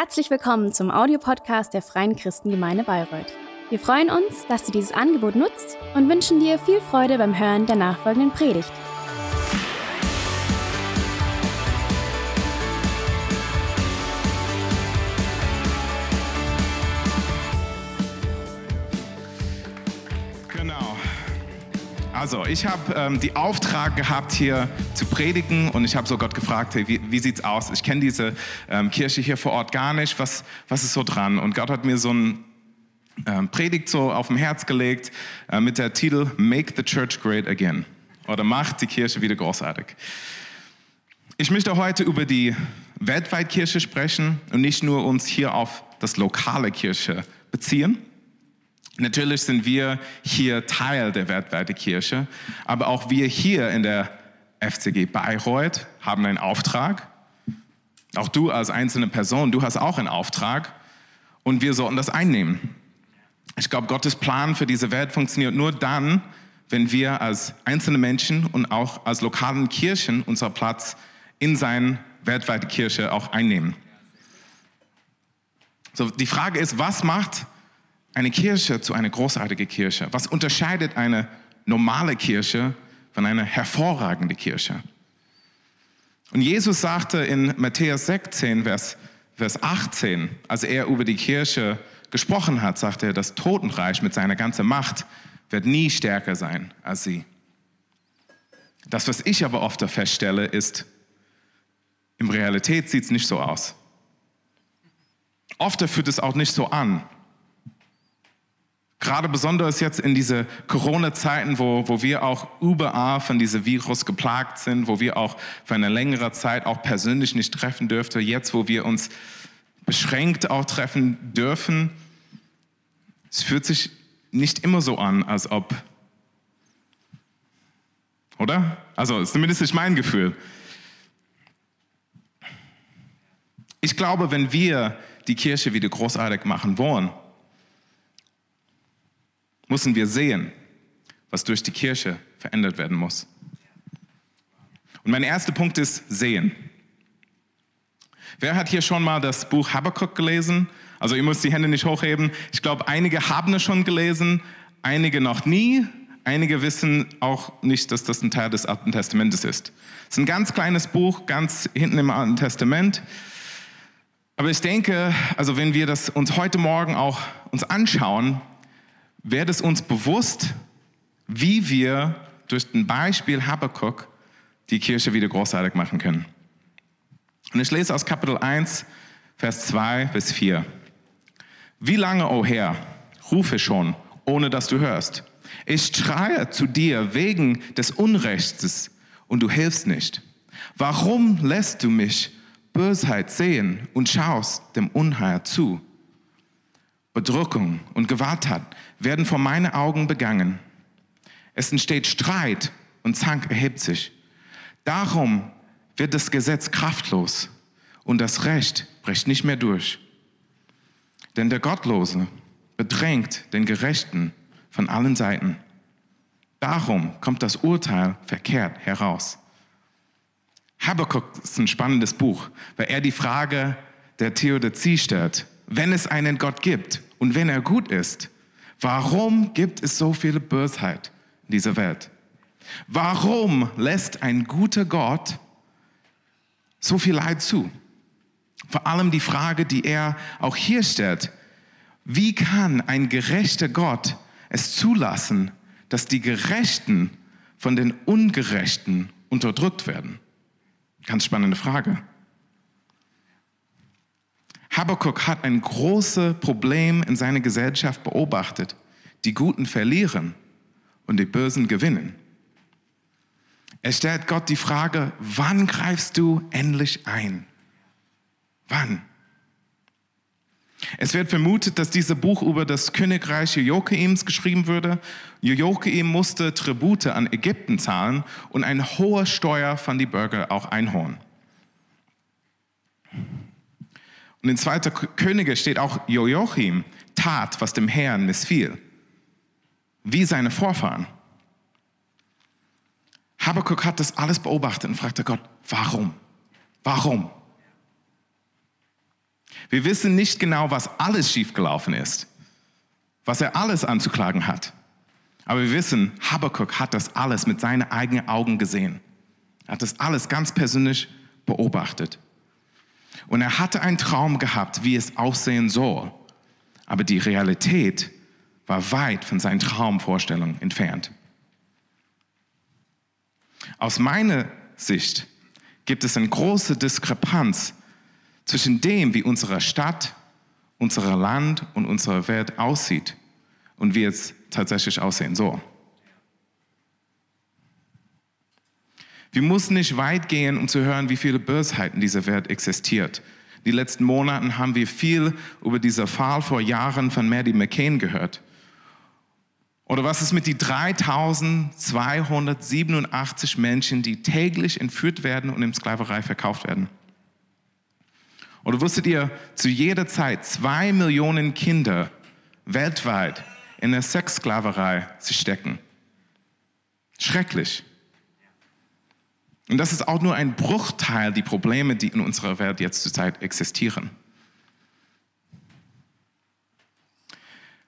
Herzlich willkommen zum Audiopodcast der Freien Christengemeinde Bayreuth. Wir freuen uns, dass du dieses Angebot nutzt und wünschen dir viel Freude beim Hören der nachfolgenden Predigt. Also, ich habe ähm, die Auftrag gehabt, hier zu predigen und ich habe so Gott gefragt, hey, wie, wie sieht's aus? Ich kenne diese ähm, Kirche hier vor Ort gar nicht. Was, was ist so dran? Und Gott hat mir so ein ähm, Predigt so auf dem Herz gelegt äh, mit der Titel Make the Church Great Again oder Macht die Kirche wieder großartig. Ich möchte heute über die weltweite Kirche sprechen und nicht nur uns hier auf das lokale Kirche beziehen. Natürlich sind wir hier Teil der weltweiten Kirche, aber auch wir hier in der FCG Bayreuth haben einen Auftrag. Auch du als einzelne Person, du hast auch einen Auftrag und wir sollten das einnehmen. Ich glaube, Gottes Plan für diese Welt funktioniert nur dann, wenn wir als einzelne Menschen und auch als lokalen Kirchen unser Platz in seine weltweite Kirche auch einnehmen. So, die Frage ist, was macht eine Kirche zu einer großartigen Kirche? Was unterscheidet eine normale Kirche von einer hervorragenden Kirche? Und Jesus sagte in Matthäus 16, Vers, Vers 18, als er über die Kirche gesprochen hat, sagte er, das Totenreich mit seiner ganzen Macht wird nie stärker sein als sie. Das, was ich aber oft feststelle, ist, in Realität sieht es nicht so aus. Oft fühlt es auch nicht so an. Gerade besonders jetzt in diese Corona-Zeiten, wo, wo wir auch überall von diesem Virus geplagt sind, wo wir auch für eine längere Zeit auch persönlich nicht treffen dürften, jetzt wo wir uns beschränkt auch treffen dürfen, es fühlt sich nicht immer so an, als ob, oder? Also zumindest ist mein Gefühl. Ich glaube, wenn wir die Kirche wieder großartig machen wollen, müssen wir sehen, was durch die Kirche verändert werden muss. Und mein erster Punkt ist sehen. Wer hat hier schon mal das Buch Habakkuk gelesen? Also ihr müsst die Hände nicht hochheben. Ich glaube, einige haben es schon gelesen, einige noch nie. Einige wissen auch nicht, dass das ein Teil des Alten Testamentes ist. Es ist ein ganz kleines Buch, ganz hinten im Alten Testament. Aber ich denke, also wenn wir das uns heute Morgen auch uns anschauen, wird es uns bewusst, wie wir durch ein Beispiel Habakkuk die Kirche wieder großartig machen können. Und ich lese aus Kapitel 1, Vers 2 bis 4. Wie lange, o oh Herr, rufe schon, ohne dass du hörst? Ich schreie zu dir wegen des Unrechts und du hilfst nicht. Warum lässt du mich Bösheit sehen und schaust dem Unheil zu? Bedrückung und Gewalttat werden vor meinen Augen begangen. Es entsteht Streit und Zank erhebt sich. Darum wird das Gesetz kraftlos und das Recht bricht nicht mehr durch. Denn der Gottlose bedrängt den Gerechten von allen Seiten. Darum kommt das Urteil verkehrt heraus. Habakkuk ist ein spannendes Buch, weil er die Frage der Theodozie stellt. Wenn es einen Gott gibt und wenn er gut ist, warum gibt es so viele Bösheit in dieser Welt? Warum lässt ein guter Gott so viel Leid zu. Vor allem die Frage, die er auch hier stellt, wie kann ein gerechter Gott es zulassen, dass die Gerechten von den Ungerechten unterdrückt werden? Ganz spannende Frage. Habakkuk hat ein großes Problem in seiner Gesellschaft beobachtet. Die Guten verlieren und die Bösen gewinnen. Er stellt Gott die Frage, wann greifst du endlich ein? Wann? Es wird vermutet, dass dieses Buch über das Königreich Joachims geschrieben wurde. Joachim musste Tribute an Ägypten zahlen und eine hohe Steuer von den Bürgern auch einholen. Und in 2. Könige steht auch Joachim tat, was dem Herrn missfiel, wie seine Vorfahren. Habakkuk hat das alles beobachtet und fragte Gott, warum? Warum? Wir wissen nicht genau, was alles schiefgelaufen ist, was er alles anzuklagen hat. Aber wir wissen, Habakkuk hat das alles mit seinen eigenen Augen gesehen. Er hat das alles ganz persönlich beobachtet. Und er hatte einen Traum gehabt, wie es aussehen soll. Aber die Realität war weit von seinen Traumvorstellungen entfernt. Aus meiner Sicht gibt es eine große Diskrepanz zwischen dem, wie unsere Stadt, unser Land und unsere Welt aussieht und wie es tatsächlich aussehen soll. Wir müssen nicht weit gehen, um zu hören, wie viele Bösheiten dieser Welt existiert. Die letzten Monate haben wir viel über diesen Fall vor Jahren von Maddie McCain gehört. Oder was ist mit den 3287 Menschen, die täglich entführt werden und in Sklaverei verkauft werden? Oder wusstet ihr, zu jeder Zeit zwei Millionen Kinder weltweit in der Sexsklaverei sich stecken? Schrecklich. Und das ist auch nur ein Bruchteil der Probleme, die in unserer Welt jetzt zurzeit existieren.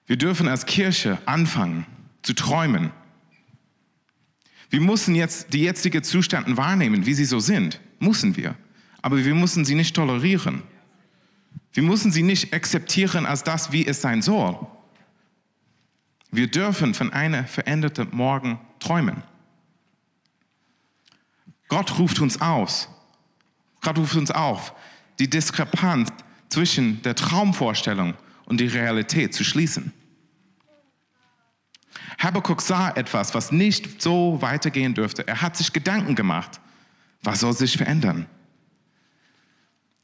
Wir dürfen als Kirche anfangen zu träumen. Wir müssen jetzt die jetzigen Zustände wahrnehmen, wie sie so sind. Müssen wir. Aber wir müssen sie nicht tolerieren. Wir müssen sie nicht akzeptieren als das, wie es sein soll. Wir dürfen von einer veränderten Morgen träumen. Gott ruft uns aus. Gott ruft uns auf, die Diskrepanz zwischen der Traumvorstellung und der Realität zu schließen. Habakkuk sah etwas, was nicht so weitergehen dürfte. Er hat sich Gedanken gemacht. Was soll sich verändern?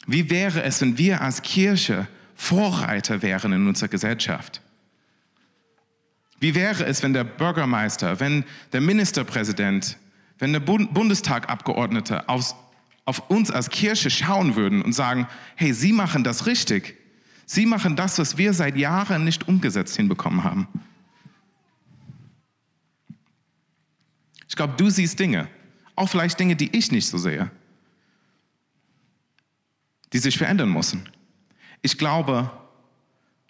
Wie wäre es, wenn wir als Kirche Vorreiter wären in unserer Gesellschaft? Wie wäre es, wenn der Bürgermeister, wenn der Ministerpräsident, wenn der Bundestagabgeordnete auf, auf uns als Kirche schauen würden und sagen, hey, Sie machen das richtig. Sie machen das, was wir seit Jahren nicht umgesetzt hinbekommen haben. Ich glaube, du siehst Dinge, auch vielleicht Dinge, die ich nicht so sehe, die sich verändern müssen. Ich glaube,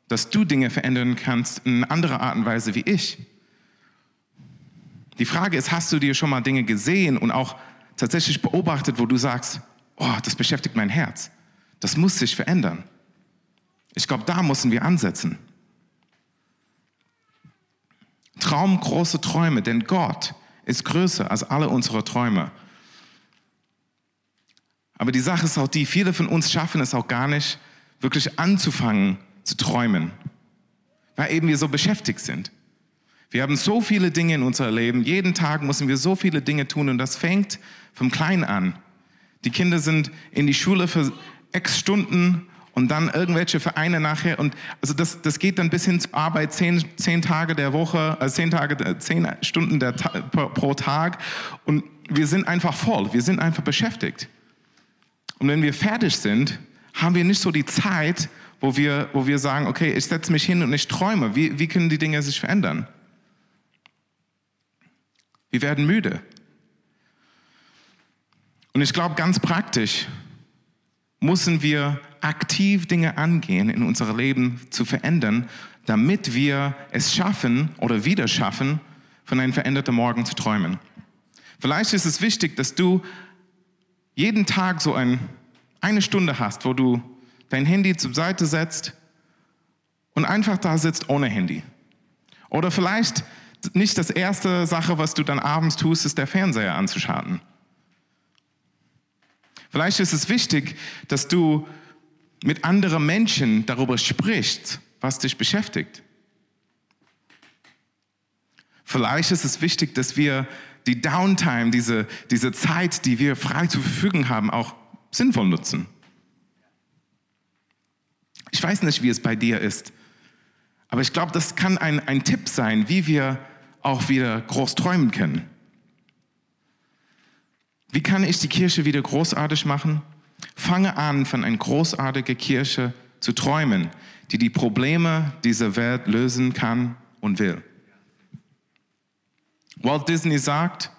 dass du Dinge verändern kannst in anderer Art und Weise wie ich. Die Frage ist, hast du dir schon mal Dinge gesehen und auch tatsächlich beobachtet, wo du sagst, oh, das beschäftigt mein Herz. Das muss sich verändern. Ich glaube, da müssen wir ansetzen. Traum große Träume, denn Gott ist größer als alle unsere Träume. Aber die Sache ist auch die, viele von uns schaffen es auch gar nicht, wirklich anzufangen zu träumen, weil eben wir so beschäftigt sind. Wir haben so viele Dinge in unserem Leben. Jeden Tag müssen wir so viele Dinge tun und das fängt vom Kleinen an. Die Kinder sind in die Schule für x Stunden und dann irgendwelche Vereine nachher. Und also das, das geht dann bis hin zur Arbeit, zehn, zehn Tage der Woche, äh, zehn, Tage, äh, zehn Stunden der, pro Tag. Und wir sind einfach voll, wir sind einfach beschäftigt. Und wenn wir fertig sind, haben wir nicht so die Zeit, wo wir, wo wir sagen, okay, ich setze mich hin und ich träume. Wie, wie können die Dinge sich verändern? Wir werden müde. Und ich glaube, ganz praktisch müssen wir aktiv Dinge angehen in unserem Leben zu verändern, damit wir es schaffen oder wieder schaffen, von einem veränderten Morgen zu träumen. Vielleicht ist es wichtig, dass du jeden Tag so ein, eine Stunde hast, wo du dein Handy zur Seite setzt und einfach da sitzt ohne Handy. Oder vielleicht nicht das erste Sache, was du dann abends tust, ist der Fernseher anzuschalten. Vielleicht ist es wichtig, dass du mit anderen Menschen darüber sprichst, was dich beschäftigt. Vielleicht ist es wichtig, dass wir die Downtime, diese, diese Zeit, die wir frei zur Verfügung haben, auch sinnvoll nutzen. Ich weiß nicht, wie es bei dir ist, aber ich glaube, das kann ein, ein Tipp sein, wie wir auch wieder groß träumen können. Wie kann ich die Kirche wieder großartig machen? Fange an, von einer großartigen Kirche zu träumen, die die Probleme dieser Welt lösen kann und will. Walt Disney sagt,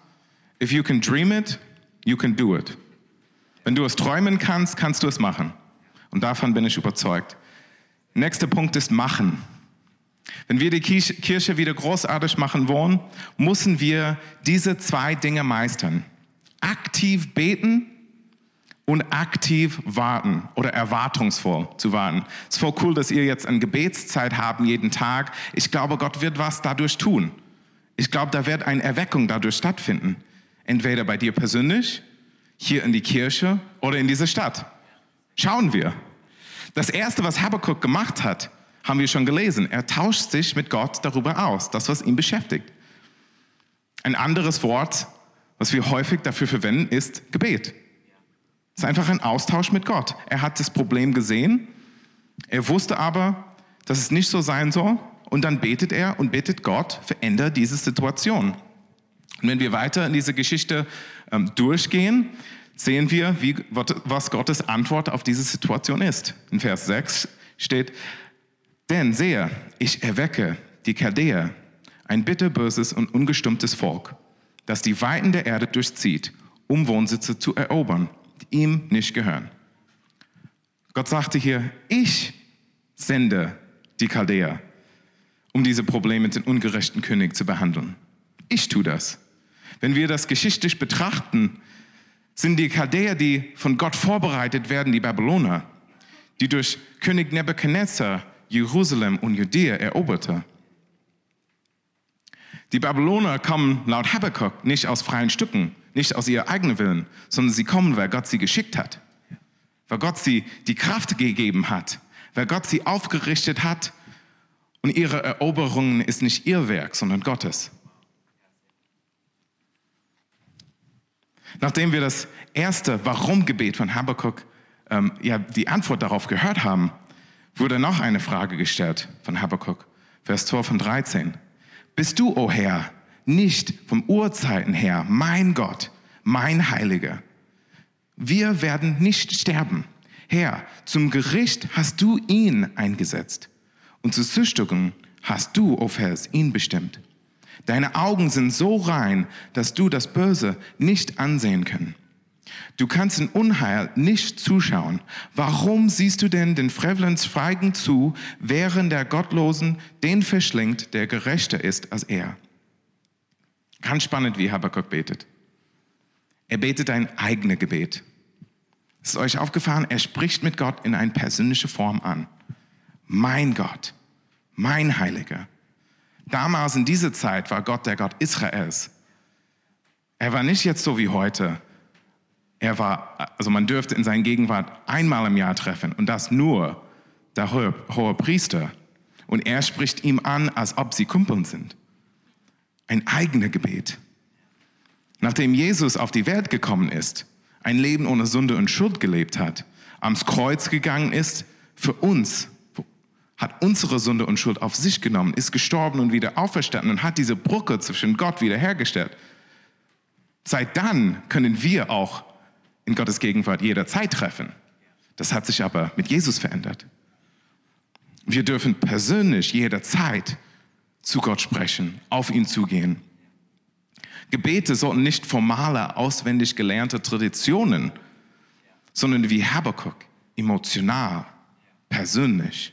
if you can dream it, you can do it. Wenn du es träumen kannst, kannst du es machen. Und davon bin ich überzeugt. Nächster Punkt ist machen. Wenn wir die Kirche wieder großartig machen wollen, müssen wir diese zwei Dinge meistern. Aktiv beten und aktiv warten oder erwartungsvoll zu warten. Es ist voll cool, dass ihr jetzt eine Gebetszeit haben jeden Tag. Ich glaube, Gott wird was dadurch tun. Ich glaube, da wird eine Erweckung dadurch stattfinden. Entweder bei dir persönlich, hier in die Kirche oder in diese Stadt. Schauen wir. Das Erste, was Habakkuk gemacht hat, haben wir schon gelesen. Er tauscht sich mit Gott darüber aus, das, was ihn beschäftigt. Ein anderes Wort, was wir häufig dafür verwenden, ist Gebet. Es ist einfach ein Austausch mit Gott. Er hat das Problem gesehen, er wusste aber, dass es nicht so sein soll und dann betet er und bittet Gott, verändere diese Situation. Und wenn wir weiter in diese Geschichte ähm, durchgehen, sehen wir, wie, was Gottes Antwort auf diese Situation ist. In Vers 6 steht, denn sehe, ich erwecke die Chaldäer, ein bitterböses und ungestimmtes Volk, das die Weiten der Erde durchzieht, um Wohnsitze zu erobern, die ihm nicht gehören. Gott sagte hier, ich sende die Chaldäer, um diese Probleme mit dem ungerechten König zu behandeln. Ich tue das. Wenn wir das geschichtlich betrachten, sind die Chaldäer, die von Gott vorbereitet werden, die Babyloner, die durch König Nebuchadnezzar Jerusalem und Judäa eroberte. Die Babyloner kommen laut Habakkuk nicht aus freien Stücken, nicht aus ihrem eigenen Willen, sondern sie kommen, weil Gott sie geschickt hat, weil Gott sie die Kraft gegeben hat, weil Gott sie aufgerichtet hat und ihre Eroberung ist nicht ihr Werk, sondern Gottes. Nachdem wir das erste Warum-Gebet von Habakkuk, ähm, ja, die Antwort darauf gehört haben, wurde noch eine Frage gestellt von Habakkuk, Vers 12 von 13. Bist du, o oh Herr, nicht vom Urzeiten her mein Gott, mein Heiliger? Wir werden nicht sterben. Herr, zum Gericht hast du ihn eingesetzt und zur Züchtigung hast du, o oh Vers, ihn bestimmt. Deine Augen sind so rein, dass du das Böse nicht ansehen können. Du kannst in Unheil nicht zuschauen. Warum siehst du denn den Frevlern Schweigen zu, während der Gottlosen den verschlingt, der gerechter ist als er? Ganz spannend, wie Habakkuk betet. Er betet ein eigenes Gebet. Ist euch aufgefallen? Er spricht mit Gott in eine persönliche Form an. Mein Gott, mein Heiliger. Damals in dieser Zeit war Gott der Gott Israels. Er war nicht jetzt so wie heute. Er war, also man dürfte in seiner Gegenwart einmal im Jahr treffen und das nur der hohe, hohe Priester. Und er spricht ihm an, als ob sie Kumpeln sind. Ein eigenes Gebet. Nachdem Jesus auf die Welt gekommen ist, ein Leben ohne Sünde und Schuld gelebt hat, ans Kreuz gegangen ist, für uns hat unsere Sünde und Schuld auf sich genommen, ist gestorben und wieder auferstanden und hat diese Brücke zwischen Gott wiederhergestellt. Seit dann können wir auch in Gottes Gegenwart jederzeit treffen. Das hat sich aber mit Jesus verändert. Wir dürfen persönlich jederzeit zu Gott sprechen, auf ihn zugehen. Gebete sollten nicht formale, auswendig gelernte Traditionen, sondern wie Habakkuk, emotional, persönlich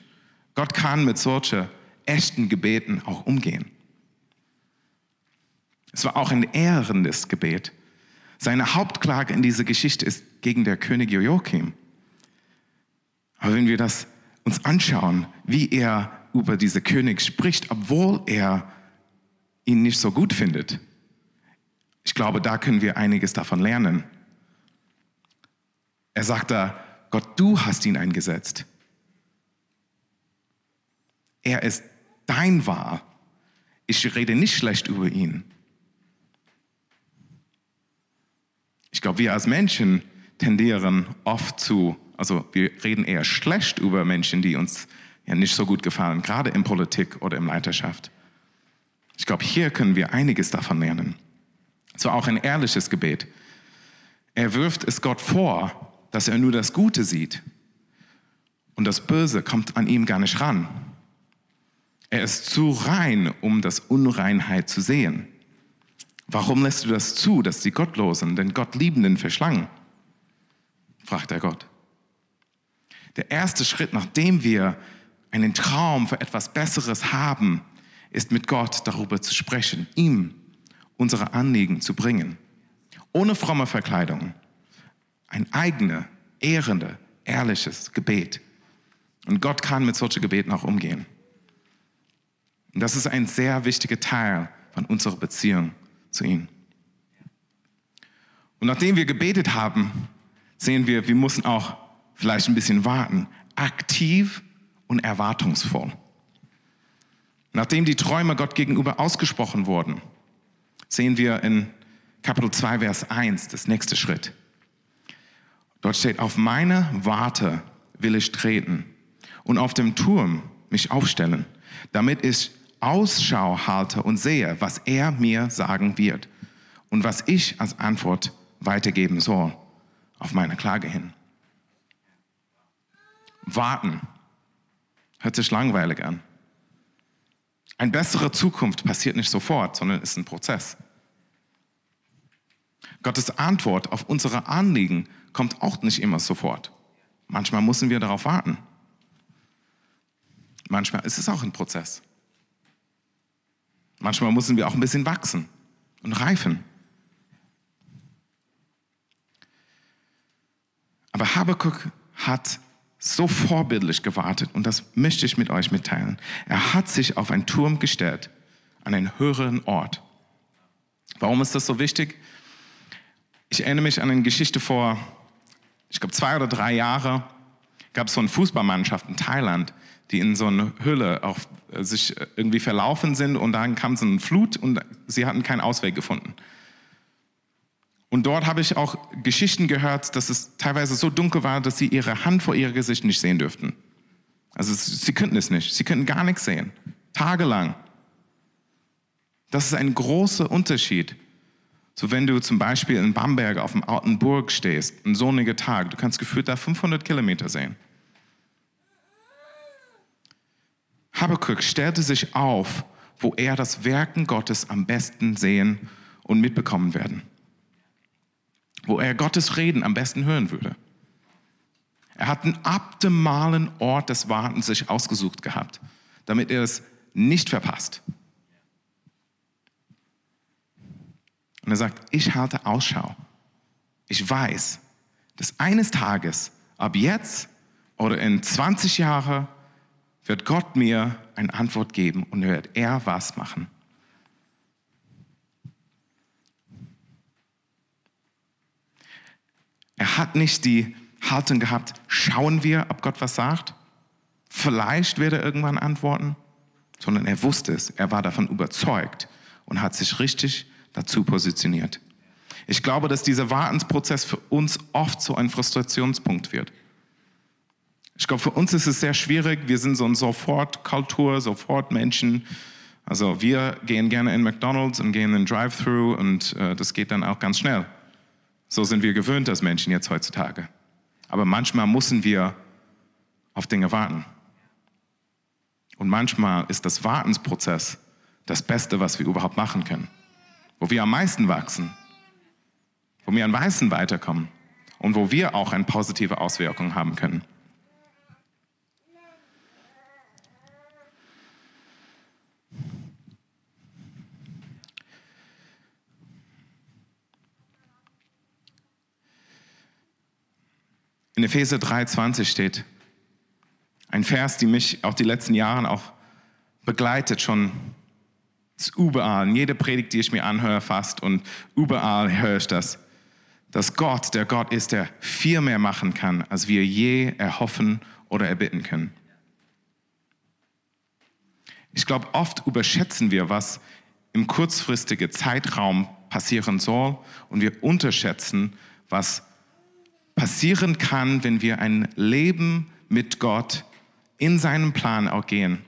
Gott kann mit solchen echten Gebeten auch umgehen. Es war auch ein ehrendes Gebet. Seine Hauptklage in dieser Geschichte ist gegen der König Joachim. Aber wenn wir das uns anschauen, wie er über diese König spricht, obwohl er ihn nicht so gut findet, ich glaube, da können wir einiges davon lernen. Er sagt da, Gott, du hast ihn eingesetzt. Er ist dein Wahr. Ich rede nicht schlecht über ihn. Ich glaube, wir als Menschen tendieren oft zu, also wir reden eher schlecht über Menschen, die uns ja nicht so gut gefallen, gerade in Politik oder in Leiterschaft. Ich glaube, hier können wir einiges davon lernen. So auch ein ehrliches Gebet. Er wirft es Gott vor, dass er nur das Gute sieht und das Böse kommt an ihm gar nicht ran. Er ist zu rein, um das Unreinheit zu sehen. Warum lässt du das zu, dass die Gottlosen den Gottliebenden verschlangen? fragt er Gott. Der erste Schritt, nachdem wir einen Traum für etwas Besseres haben, ist mit Gott darüber zu sprechen, ihm unsere Anliegen zu bringen. Ohne fromme Verkleidung. Ein eigenes, ehrende, ehrliches Gebet. Und Gott kann mit solchen Gebeten auch umgehen. Und das ist ein sehr wichtiger Teil von unserer Beziehung zu ihm. Und nachdem wir gebetet haben, sehen wir, wir müssen auch vielleicht ein bisschen warten. Aktiv und erwartungsvoll. Nachdem die Träume Gott gegenüber ausgesprochen wurden, sehen wir in Kapitel 2, Vers 1, das nächste Schritt. Dort steht, auf meine Warte will ich treten und auf dem Turm mich aufstellen, damit ich Ausschau halte und sehe, was er mir sagen wird und was ich als Antwort weitergeben soll auf meine Klage hin. Warten hört sich langweilig an. Eine bessere Zukunft passiert nicht sofort, sondern ist ein Prozess. Gottes Antwort auf unsere Anliegen kommt auch nicht immer sofort. Manchmal müssen wir darauf warten. Manchmal ist es auch ein Prozess. Manchmal müssen wir auch ein bisschen wachsen und reifen. Aber Habakkuk hat so vorbildlich gewartet und das möchte ich mit euch mitteilen. Er hat sich auf einen Turm gestellt, an einen höheren Ort. Warum ist das so wichtig? Ich erinnere mich an eine Geschichte vor, ich glaube, zwei oder drei Jahren gab es so eine Fußballmannschaft in Thailand, die in so einer Hülle auch äh, sich irgendwie verlaufen sind und dann kam so eine Flut und sie hatten keinen Ausweg gefunden. Und dort habe ich auch Geschichten gehört, dass es teilweise so dunkel war, dass sie ihre Hand vor ihr Gesicht nicht sehen dürften. Also sie könnten es nicht, sie könnten gar nichts sehen, tagelang. Das ist ein großer Unterschied. So wenn du zum Beispiel in Bamberg auf dem alten Burg stehst, ein sonniger Tag, du kannst gefühlt da 500 Kilometer sehen. Habakkuk stellte sich auf, wo er das Werken Gottes am besten sehen und mitbekommen werden wo er Gottes Reden am besten hören würde. Er hat einen optimalen Ort des Wartens sich ausgesucht gehabt, damit er es nicht verpasst. Und er sagt, ich halte Ausschau. Ich weiß, dass eines Tages, ab jetzt oder in 20 Jahren, wird Gott mir eine Antwort geben und wird er was machen. Er hat nicht die Haltung gehabt, schauen wir, ob Gott was sagt. Vielleicht wird er irgendwann antworten, sondern er wusste es, er war davon überzeugt und hat sich richtig dazu positioniert. Ich glaube, dass dieser Wartensprozess für uns oft so ein Frustrationspunkt wird. Ich glaube, für uns ist es sehr schwierig. Wir sind so eine Sofortkultur, Sofortmenschen. Also wir gehen gerne in McDonald's und gehen in Drive-Thru und äh, das geht dann auch ganz schnell. So sind wir gewöhnt als Menschen jetzt heutzutage. Aber manchmal müssen wir auf Dinge warten. Und manchmal ist das Wartensprozess das Beste, was wir überhaupt machen können. Wo wir am meisten wachsen, wo wir am meisten weiterkommen und wo wir auch eine positive Auswirkung haben können. In Epheser 3,20 steht ein Vers, die mich auch die letzten Jahre auch begleitet, schon überall, in jeder Predigt, die ich mir anhöre fast und überall höre ich das, dass Gott der Gott ist, der viel mehr machen kann, als wir je erhoffen oder erbitten können. Ich glaube, oft überschätzen wir, was im kurzfristigen Zeitraum passieren soll und wir unterschätzen, was passieren kann, wenn wir ein Leben mit Gott in seinem Plan auch gehen.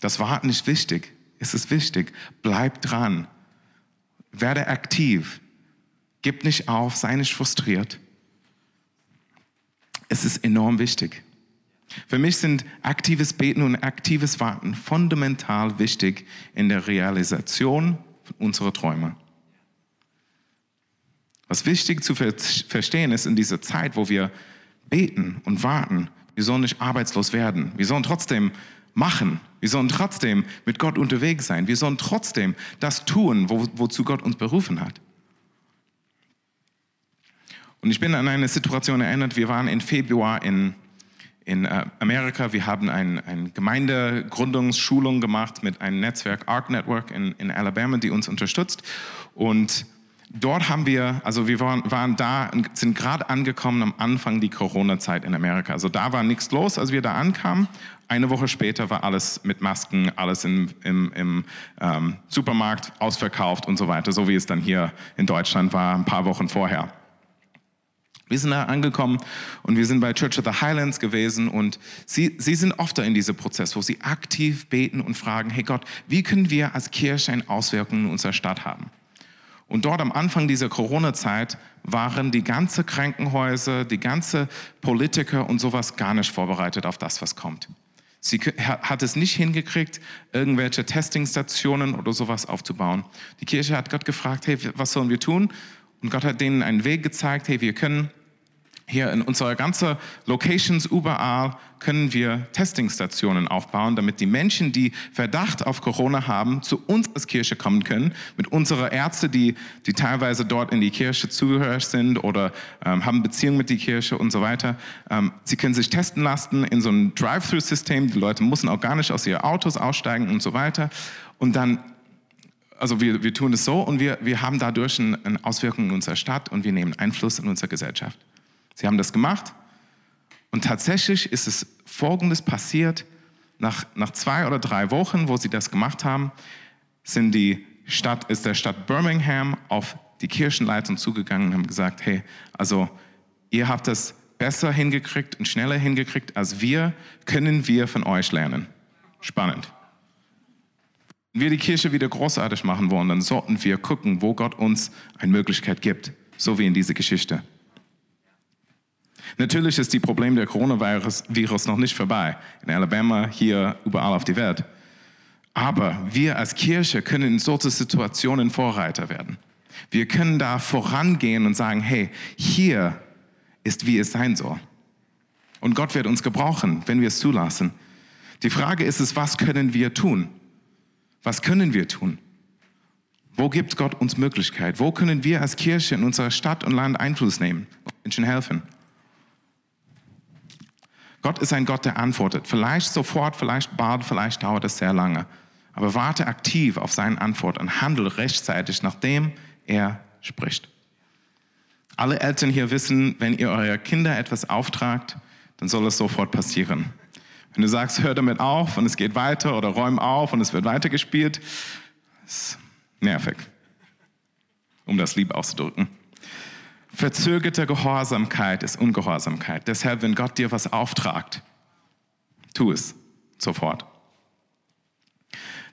Das Warten ist wichtig. Es ist wichtig. Bleib dran. Werde aktiv. Gib nicht auf. Sei nicht frustriert. Es ist enorm wichtig. Für mich sind aktives Beten und aktives Warten fundamental wichtig in der Realisation unserer Träume. Was wichtig zu verstehen ist in dieser Zeit, wo wir beten und warten, wir sollen nicht arbeitslos werden. Wir sollen trotzdem machen. Wir sollen trotzdem mit Gott unterwegs sein. Wir sollen trotzdem das tun, wo, wozu Gott uns berufen hat. Und ich bin an eine Situation erinnert, wir waren im Februar in, in äh, Amerika, wir haben eine ein Gemeindegründungsschulung gemacht mit einem Netzwerk, Arc Network in, in Alabama, die uns unterstützt. Und dort haben wir, also wir waren, waren da, sind gerade angekommen am Anfang die Corona-Zeit in Amerika. Also da war nichts los, als wir da ankamen. Eine Woche später war alles mit Masken, alles im, im, im ähm, Supermarkt ausverkauft und so weiter, so wie es dann hier in Deutschland war, ein paar Wochen vorher. Wir sind da angekommen und wir sind bei Church of the Highlands gewesen und sie, sie sind oft da in diesem Prozess, wo sie aktiv beten und fragen, hey Gott, wie können wir als Kirche eine Auswirkung in unserer Stadt haben? Und dort am Anfang dieser Corona-Zeit waren die ganze Krankenhäuser, die ganze Politiker und sowas gar nicht vorbereitet auf das, was kommt. Sie hat es nicht hingekriegt, irgendwelche Testingstationen oder sowas aufzubauen. Die Kirche hat Gott gefragt, hey, was sollen wir tun? Und Gott hat denen einen Weg gezeigt, hey, wir können hier in unserer ganzen Locations überall können wir Testingstationen aufbauen, damit die Menschen, die Verdacht auf Corona haben, zu uns als Kirche kommen können, mit unseren Ärzten, die, die teilweise dort in die Kirche zugehörig sind oder ähm, haben Beziehungen mit der Kirche und so weiter. Ähm, sie können sich testen lassen in so einem Drive-Through-System. Die Leute müssen auch gar nicht aus ihren Autos aussteigen und so weiter. Und dann also wir, wir tun es so und wir, wir haben dadurch eine Auswirkung in unserer Stadt und wir nehmen Einfluss in unsere Gesellschaft. Sie haben das gemacht und tatsächlich ist es Folgendes passiert. Nach, nach zwei oder drei Wochen, wo sie das gemacht haben, sind die Stadt, ist der Stadt Birmingham auf die Kirchenleitung zugegangen und haben gesagt, hey, also ihr habt das besser hingekriegt und schneller hingekriegt als wir, können wir von euch lernen. Spannend. Wenn wir die Kirche wieder großartig machen wollen, dann sollten wir gucken, wo Gott uns eine Möglichkeit gibt, so wie in dieser Geschichte. Natürlich ist die Problem der Coronavirus Virus noch nicht vorbei. In Alabama, hier, überall auf der Welt. Aber wir als Kirche können in solchen Situationen Vorreiter werden. Wir können da vorangehen und sagen, hey, hier ist, wie es sein soll. Und Gott wird uns gebrauchen, wenn wir es zulassen. Die Frage ist es, was können wir tun? Was können wir tun? Wo gibt Gott uns Möglichkeit? Wo können wir als Kirche in unserer Stadt und Land Einfluss nehmen und Menschen helfen? Gott ist ein Gott, der antwortet. Vielleicht sofort, vielleicht bald, vielleicht dauert es sehr lange. Aber warte aktiv auf seine Antwort und handle rechtzeitig, nachdem er spricht. Alle Eltern hier wissen, wenn ihr eurer Kinder etwas auftragt, dann soll es sofort passieren. Wenn du sagst, hör damit auf und es geht weiter oder räum auf und es wird weitergespielt, ist nervig, um das lieb auszudrücken. Verzögerte Gehorsamkeit ist Ungehorsamkeit. Deshalb, wenn Gott dir was auftragt, tu es sofort.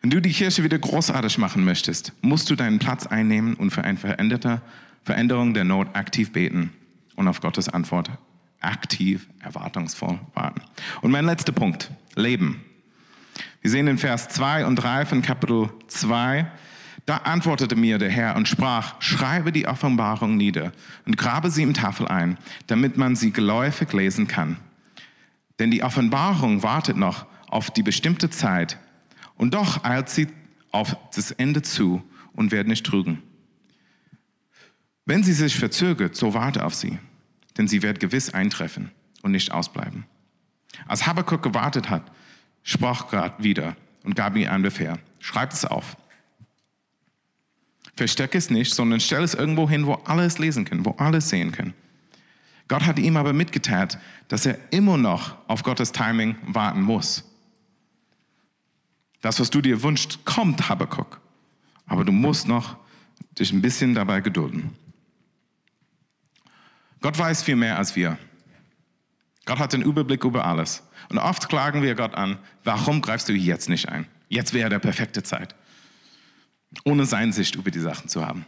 Wenn du die Kirche wieder großartig machen möchtest, musst du deinen Platz einnehmen und für eine veränderte Veränderung der Not aktiv beten und auf Gottes Antwort aktiv, erwartungsvoll warten. Und mein letzter Punkt, Leben. Wir sehen in Vers 2 und 3 von Kapitel 2, da antwortete mir der Herr und sprach, schreibe die Offenbarung nieder und grabe sie im Tafel ein, damit man sie geläufig lesen kann. Denn die Offenbarung wartet noch auf die bestimmte Zeit und doch eilt sie auf das Ende zu und wird nicht trügen. Wenn sie sich verzögert, so warte auf sie, denn sie wird gewiss eintreffen und nicht ausbleiben. Als Habakkuk gewartet hat, sprach Gott wieder und gab ihm einen Befehl. Schreibt es auf Versteck es nicht, sondern stell es irgendwo hin, wo alle es lesen können, wo alle es sehen können. Gott hat ihm aber mitgeteilt, dass er immer noch auf Gottes Timing warten muss. Das, was du dir wünschst, kommt, Habakkuk. Aber du musst noch dich ein bisschen dabei gedulden. Gott weiß viel mehr als wir. Gott hat den Überblick über alles. Und oft klagen wir Gott an, warum greifst du jetzt nicht ein? Jetzt wäre der perfekte Zeit ohne seine Sicht über die Sachen zu haben.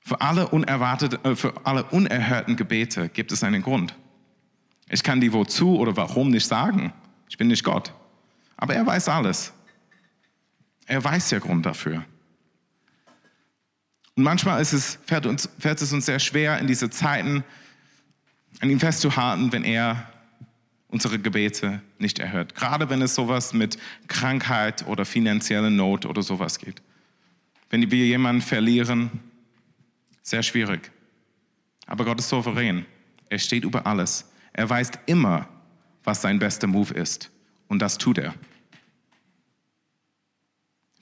Für alle, unerwartete, äh, für alle unerhörten Gebete gibt es einen Grund. Ich kann die wozu oder warum nicht sagen. Ich bin nicht Gott. Aber er weiß alles. Er weiß der Grund dafür. Und manchmal ist es, fällt, uns, fällt es uns sehr schwer, in diese Zeiten an ihm festzuhalten, wenn er unsere Gebete nicht erhört. Gerade wenn es sowas mit Krankheit oder finanzieller Not oder sowas geht. Wenn wir jemanden verlieren, sehr schwierig. Aber Gott ist souverän. Er steht über alles. Er weiß immer, was sein bester Move ist. Und das tut er.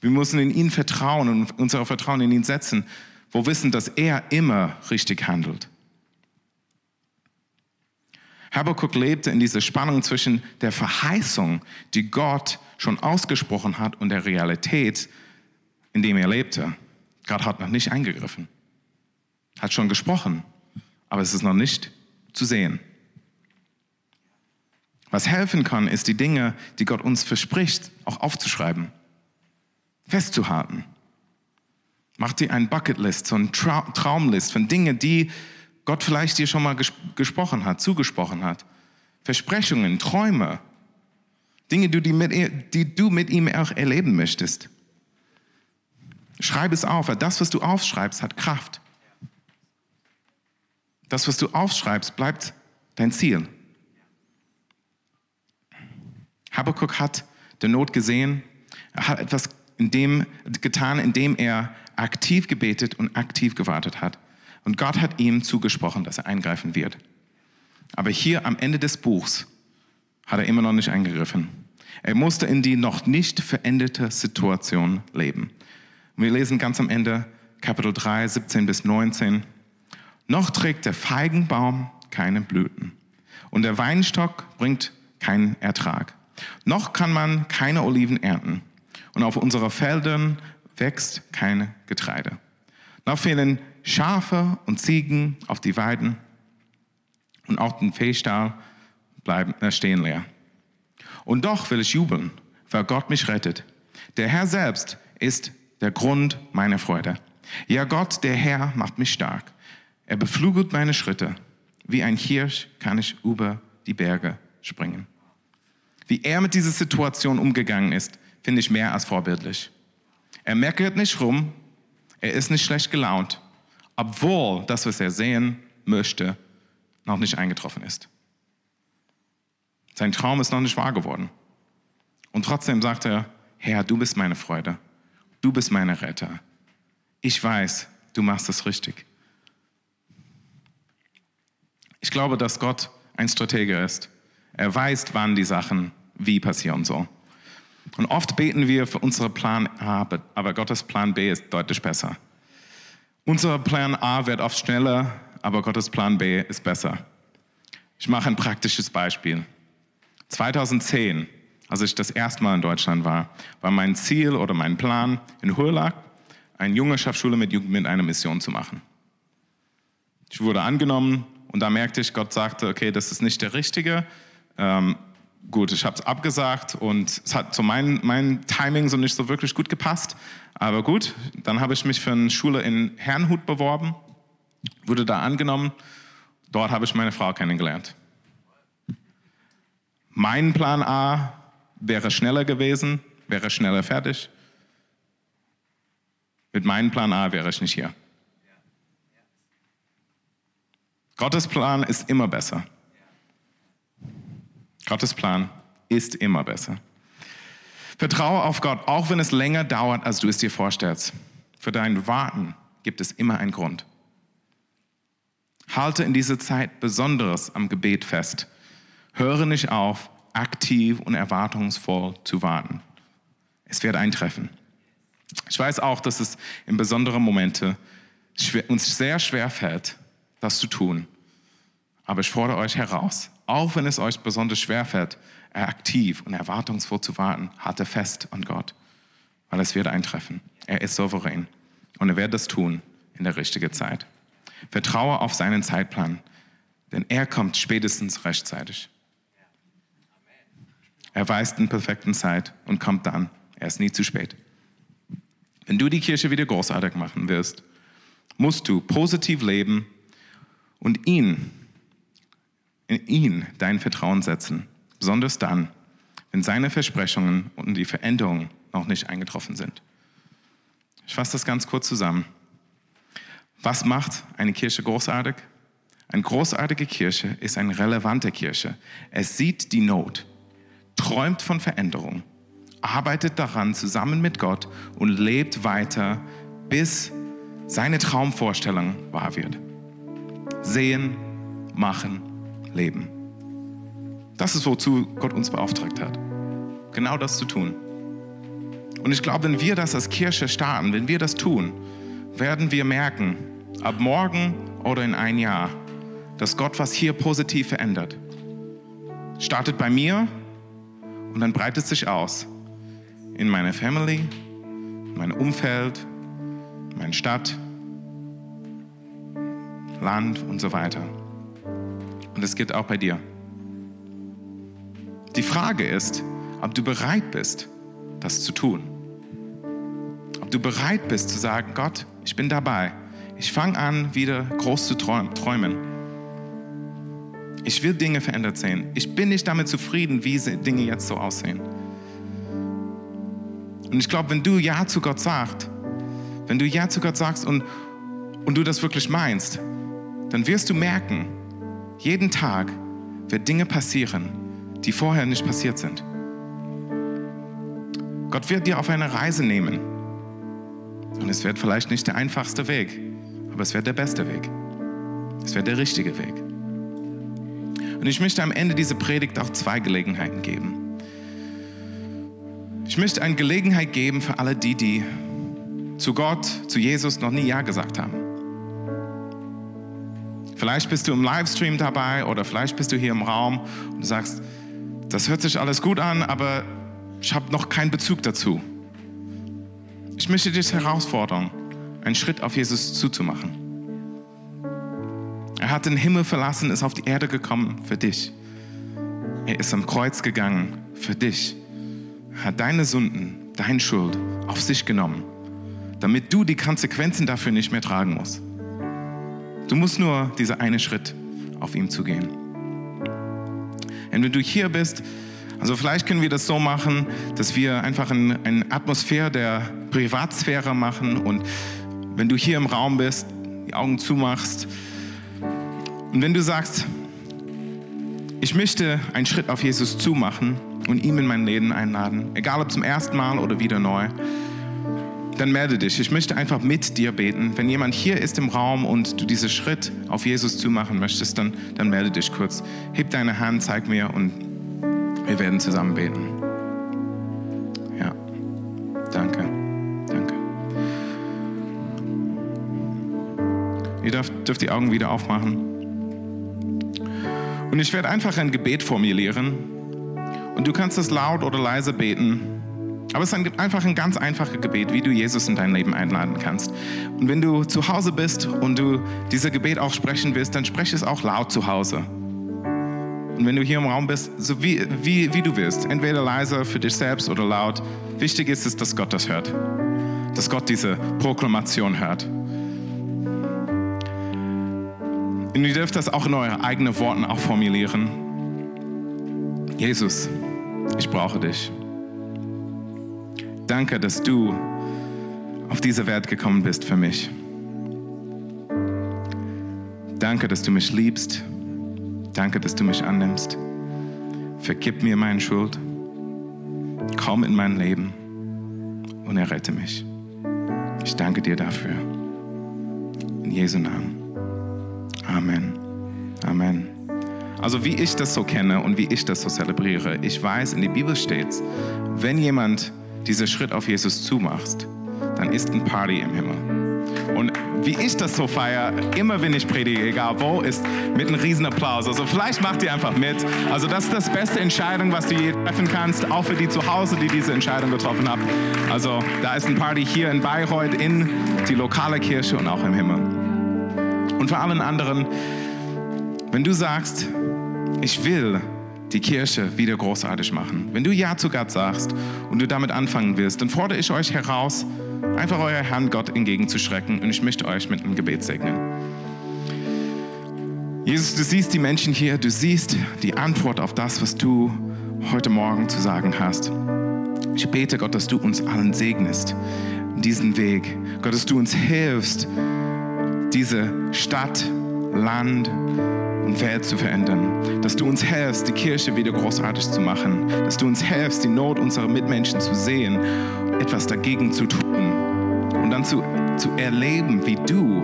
Wir müssen in ihn vertrauen und unser Vertrauen in ihn setzen, wo wir wissen, dass er immer richtig handelt. Habakkuk lebte in dieser Spannung zwischen der Verheißung, die Gott schon ausgesprochen hat, und der Realität, in dem er lebte. Gott hat noch nicht eingegriffen, hat schon gesprochen, aber es ist noch nicht zu sehen. Was helfen kann, ist die Dinge, die Gott uns verspricht, auch aufzuschreiben, festzuhalten. Mach dir ein Bucketlist, so ein Tra Traumlist von Dingen, die Gott vielleicht dir schon mal ges gesprochen hat, zugesprochen hat. Versprechungen, Träume, Dinge, die du, mit, die du mit ihm auch erleben möchtest. Schreib es auf, weil das, was du aufschreibst, hat Kraft. Das, was du aufschreibst, bleibt dein Ziel. Habakkuk hat der Not gesehen, er hat etwas in dem, getan, indem er aktiv gebetet und aktiv gewartet hat. Und Gott hat ihm zugesprochen, dass er eingreifen wird. Aber hier am Ende des Buchs hat er immer noch nicht eingegriffen. Er musste in die noch nicht veränderte Situation leben. Und wir lesen ganz am Ende Kapitel 3, 17 bis 19. Noch trägt der Feigenbaum keine Blüten und der Weinstock bringt keinen Ertrag. Noch kann man keine Oliven ernten und auf unseren Feldern wächst kein Getreide. Noch fehlen Schafe und Ziegen auf die Weiden und auch den Fehlstall bleiben, äh, stehen leer. Und doch will ich jubeln, weil Gott mich rettet. Der Herr selbst ist der Grund meiner Freude. Ja, Gott, der Herr, macht mich stark. Er beflügelt meine Schritte. Wie ein Hirsch kann ich über die Berge springen. Wie er mit dieser Situation umgegangen ist, finde ich mehr als vorbildlich. Er meckert nicht rum, er ist nicht schlecht gelaunt, obwohl das, was er sehen möchte, noch nicht eingetroffen ist. Sein Traum ist noch nicht wahr geworden. Und trotzdem sagt er, Herr, du bist meine Freude, du bist meine Retter. Ich weiß, du machst es richtig. Ich glaube, dass Gott ein Stratege ist. Er weiß, wann die Sachen wie passieren sollen. Und oft beten wir für unseren Plan A, aber Gottes Plan B ist deutlich besser. Unser Plan A wird oft schneller, aber Gottes Plan B ist besser. Ich mache ein praktisches Beispiel. 2010, als ich das erste Mal in Deutschland war, war mein Ziel oder mein Plan in Hurlag, eine Jüngerschaftsschule mit Jugend mit einer Mission zu machen. Ich wurde angenommen und da merkte ich, Gott sagte, okay, das ist nicht der Richtige. Ähm, gut, ich habe es abgesagt und es hat zu meinem mein Timing so nicht so wirklich gut gepasst. Aber gut, dann habe ich mich für eine Schule in Herrnhut beworben, wurde da angenommen. Dort habe ich meine Frau kennengelernt. Mein Plan A wäre schneller gewesen, wäre schneller fertig. Mit meinem Plan A wäre ich nicht hier. Gottes Plan ist immer besser. Gottes Plan ist immer besser. Vertraue auf Gott, auch wenn es länger dauert, als du es dir vorstellst. Für dein Warten gibt es immer einen Grund. Halte in dieser Zeit Besonderes am Gebet fest. Höre nicht auf, aktiv und erwartungsvoll zu warten. Es wird eintreffen. Ich weiß auch, dass es in besonderen Momenten uns sehr schwer fällt, das zu tun. Aber ich fordere euch heraus, auch wenn es euch besonders schwer fällt, aktiv und erwartungsvoll zu warten, halte fest an Gott, weil es wird eintreffen. Er ist souverän und er wird das tun in der richtigen Zeit. Vertraue auf seinen Zeitplan, denn er kommt spätestens rechtzeitig. Er weiß den perfekten Zeit und kommt dann. Er ist nie zu spät. Wenn du die Kirche wieder großartig machen willst, musst du positiv leben und ihn in ihn dein Vertrauen setzen, besonders dann, wenn seine Versprechungen und die Veränderungen noch nicht eingetroffen sind. Ich fasse das ganz kurz zusammen. Was macht eine Kirche großartig? Eine großartige Kirche ist eine relevante Kirche. Es sieht die Not, träumt von Veränderung, arbeitet daran zusammen mit Gott und lebt weiter, bis seine Traumvorstellung wahr wird. Sehen, machen, leben. Das ist, wozu Gott uns beauftragt hat. Genau das zu tun. Und ich glaube, wenn wir das als Kirche starten, wenn wir das tun, werden wir merken, ab morgen oder in ein Jahr, dass Gott was hier positiv verändert. Startet bei mir und dann breitet sich aus in meine Family, in mein Umfeld, in meine Stadt, Land und so weiter. Und es geht auch bei dir. Die Frage ist, ob du bereit bist, das zu tun. Ob du bereit bist zu sagen, Gott, ich bin dabei. Ich fange an, wieder groß zu träumen. Ich will Dinge verändert sehen. Ich bin nicht damit zufrieden, wie Dinge jetzt so aussehen. Und ich glaube, wenn du Ja zu Gott sagst, wenn du Ja zu Gott sagst und, und du das wirklich meinst, dann wirst du merken, jeden Tag wird Dinge passieren, die vorher nicht passiert sind. Gott wird dir auf eine Reise nehmen. Und es wird vielleicht nicht der einfachste Weg, aber es wird der beste Weg. Es wird der richtige Weg. Und ich möchte am Ende dieser Predigt auch zwei Gelegenheiten geben. Ich möchte eine Gelegenheit geben für alle die, die zu Gott, zu Jesus noch nie Ja gesagt haben. Vielleicht bist du im Livestream dabei oder vielleicht bist du hier im Raum und du sagst, das hört sich alles gut an, aber ich habe noch keinen Bezug dazu. Ich möchte dich herausfordern, einen Schritt auf Jesus zuzumachen. Er hat den Himmel verlassen, ist auf die Erde gekommen für dich. Er ist am Kreuz gegangen für dich. Er hat deine Sünden, deine Schuld auf sich genommen, damit du die Konsequenzen dafür nicht mehr tragen musst. Du musst nur dieser eine Schritt auf ihm zugehen. Und wenn du hier bist, also vielleicht können wir das so machen, dass wir einfach eine ein Atmosphäre der Privatsphäre machen und wenn du hier im Raum bist, die Augen zumachst und wenn du sagst, ich möchte einen Schritt auf Jesus zumachen und ihm in mein Leben einladen, egal ob zum ersten Mal oder wieder neu, dann melde dich. Ich möchte einfach mit dir beten. Wenn jemand hier ist im Raum und du diesen Schritt auf Jesus zumachen möchtest, dann, dann melde dich kurz. Heb deine Hand, zeig mir und wir werden zusammen beten. Ja, danke, danke. Ihr dürft, dürft die Augen wieder aufmachen. Und ich werde einfach ein Gebet formulieren. Und du kannst es laut oder leise beten. Aber es ist einfach ein ganz einfaches Gebet, wie du Jesus in dein Leben einladen kannst. Und wenn du zu Hause bist und du dieses Gebet auch sprechen willst, dann spreche es auch laut zu Hause. Und wenn du hier im Raum bist, so wie, wie, wie du willst, entweder leise für dich selbst oder laut, wichtig ist es, dass Gott das hört. Dass Gott diese Proklamation hört. Und ihr dürft das auch in euren eigenen Worten auch formulieren. Jesus, ich brauche dich. Danke, dass du auf diese Welt gekommen bist für mich. Danke, dass du mich liebst. Danke, dass du mich annimmst. Vergib mir meine Schuld. Komm in mein Leben und errette mich. Ich danke dir dafür. In Jesu Namen. Amen. Amen. Also wie ich das so kenne und wie ich das so zelebriere, ich weiß, in der Bibel steht, wenn jemand diesen Schritt auf Jesus zumachst, dann ist ein Party im Himmel. Und wie ich das so feiere, immer wenn ich predige, egal wo, ist mit einem riesen Applaus. Also vielleicht macht ihr einfach mit. Also das ist das beste Entscheidung, was du je treffen kannst, auch für die zu Hause, die diese Entscheidung getroffen haben. Also da ist ein Party hier in Bayreuth, in die lokale Kirche und auch im Himmel. Und für allen anderen, wenn du sagst, ich will die Kirche wieder großartig machen. Wenn du Ja zu Gott sagst und du damit anfangen willst, dann fordere ich euch heraus, einfach euer Herrn Gott entgegenzuschrecken und ich möchte euch mit einem Gebet segnen. Jesus, du siehst die Menschen hier, du siehst die Antwort auf das, was du heute Morgen zu sagen hast. Ich bete, Gott, dass du uns allen segnest, diesen Weg. Gott, dass du uns hilfst, diese Stadt, Land und Welt zu verändern. Dass du uns hilfst, die Kirche wieder großartig zu machen. Dass du uns hilfst, die Not unserer Mitmenschen zu sehen, etwas dagegen zu tun und dann zu, zu erleben, wie du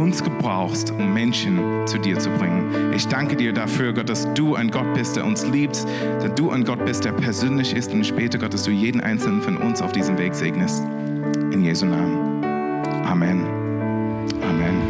uns gebrauchst, um Menschen zu dir zu bringen. Ich danke dir dafür, Gott, dass du ein Gott bist, der uns liebt, dass du ein Gott bist, der persönlich ist und später, Gott, dass du jeden einzelnen von uns auf diesem Weg segnest. In Jesu Namen. Amen. Amen.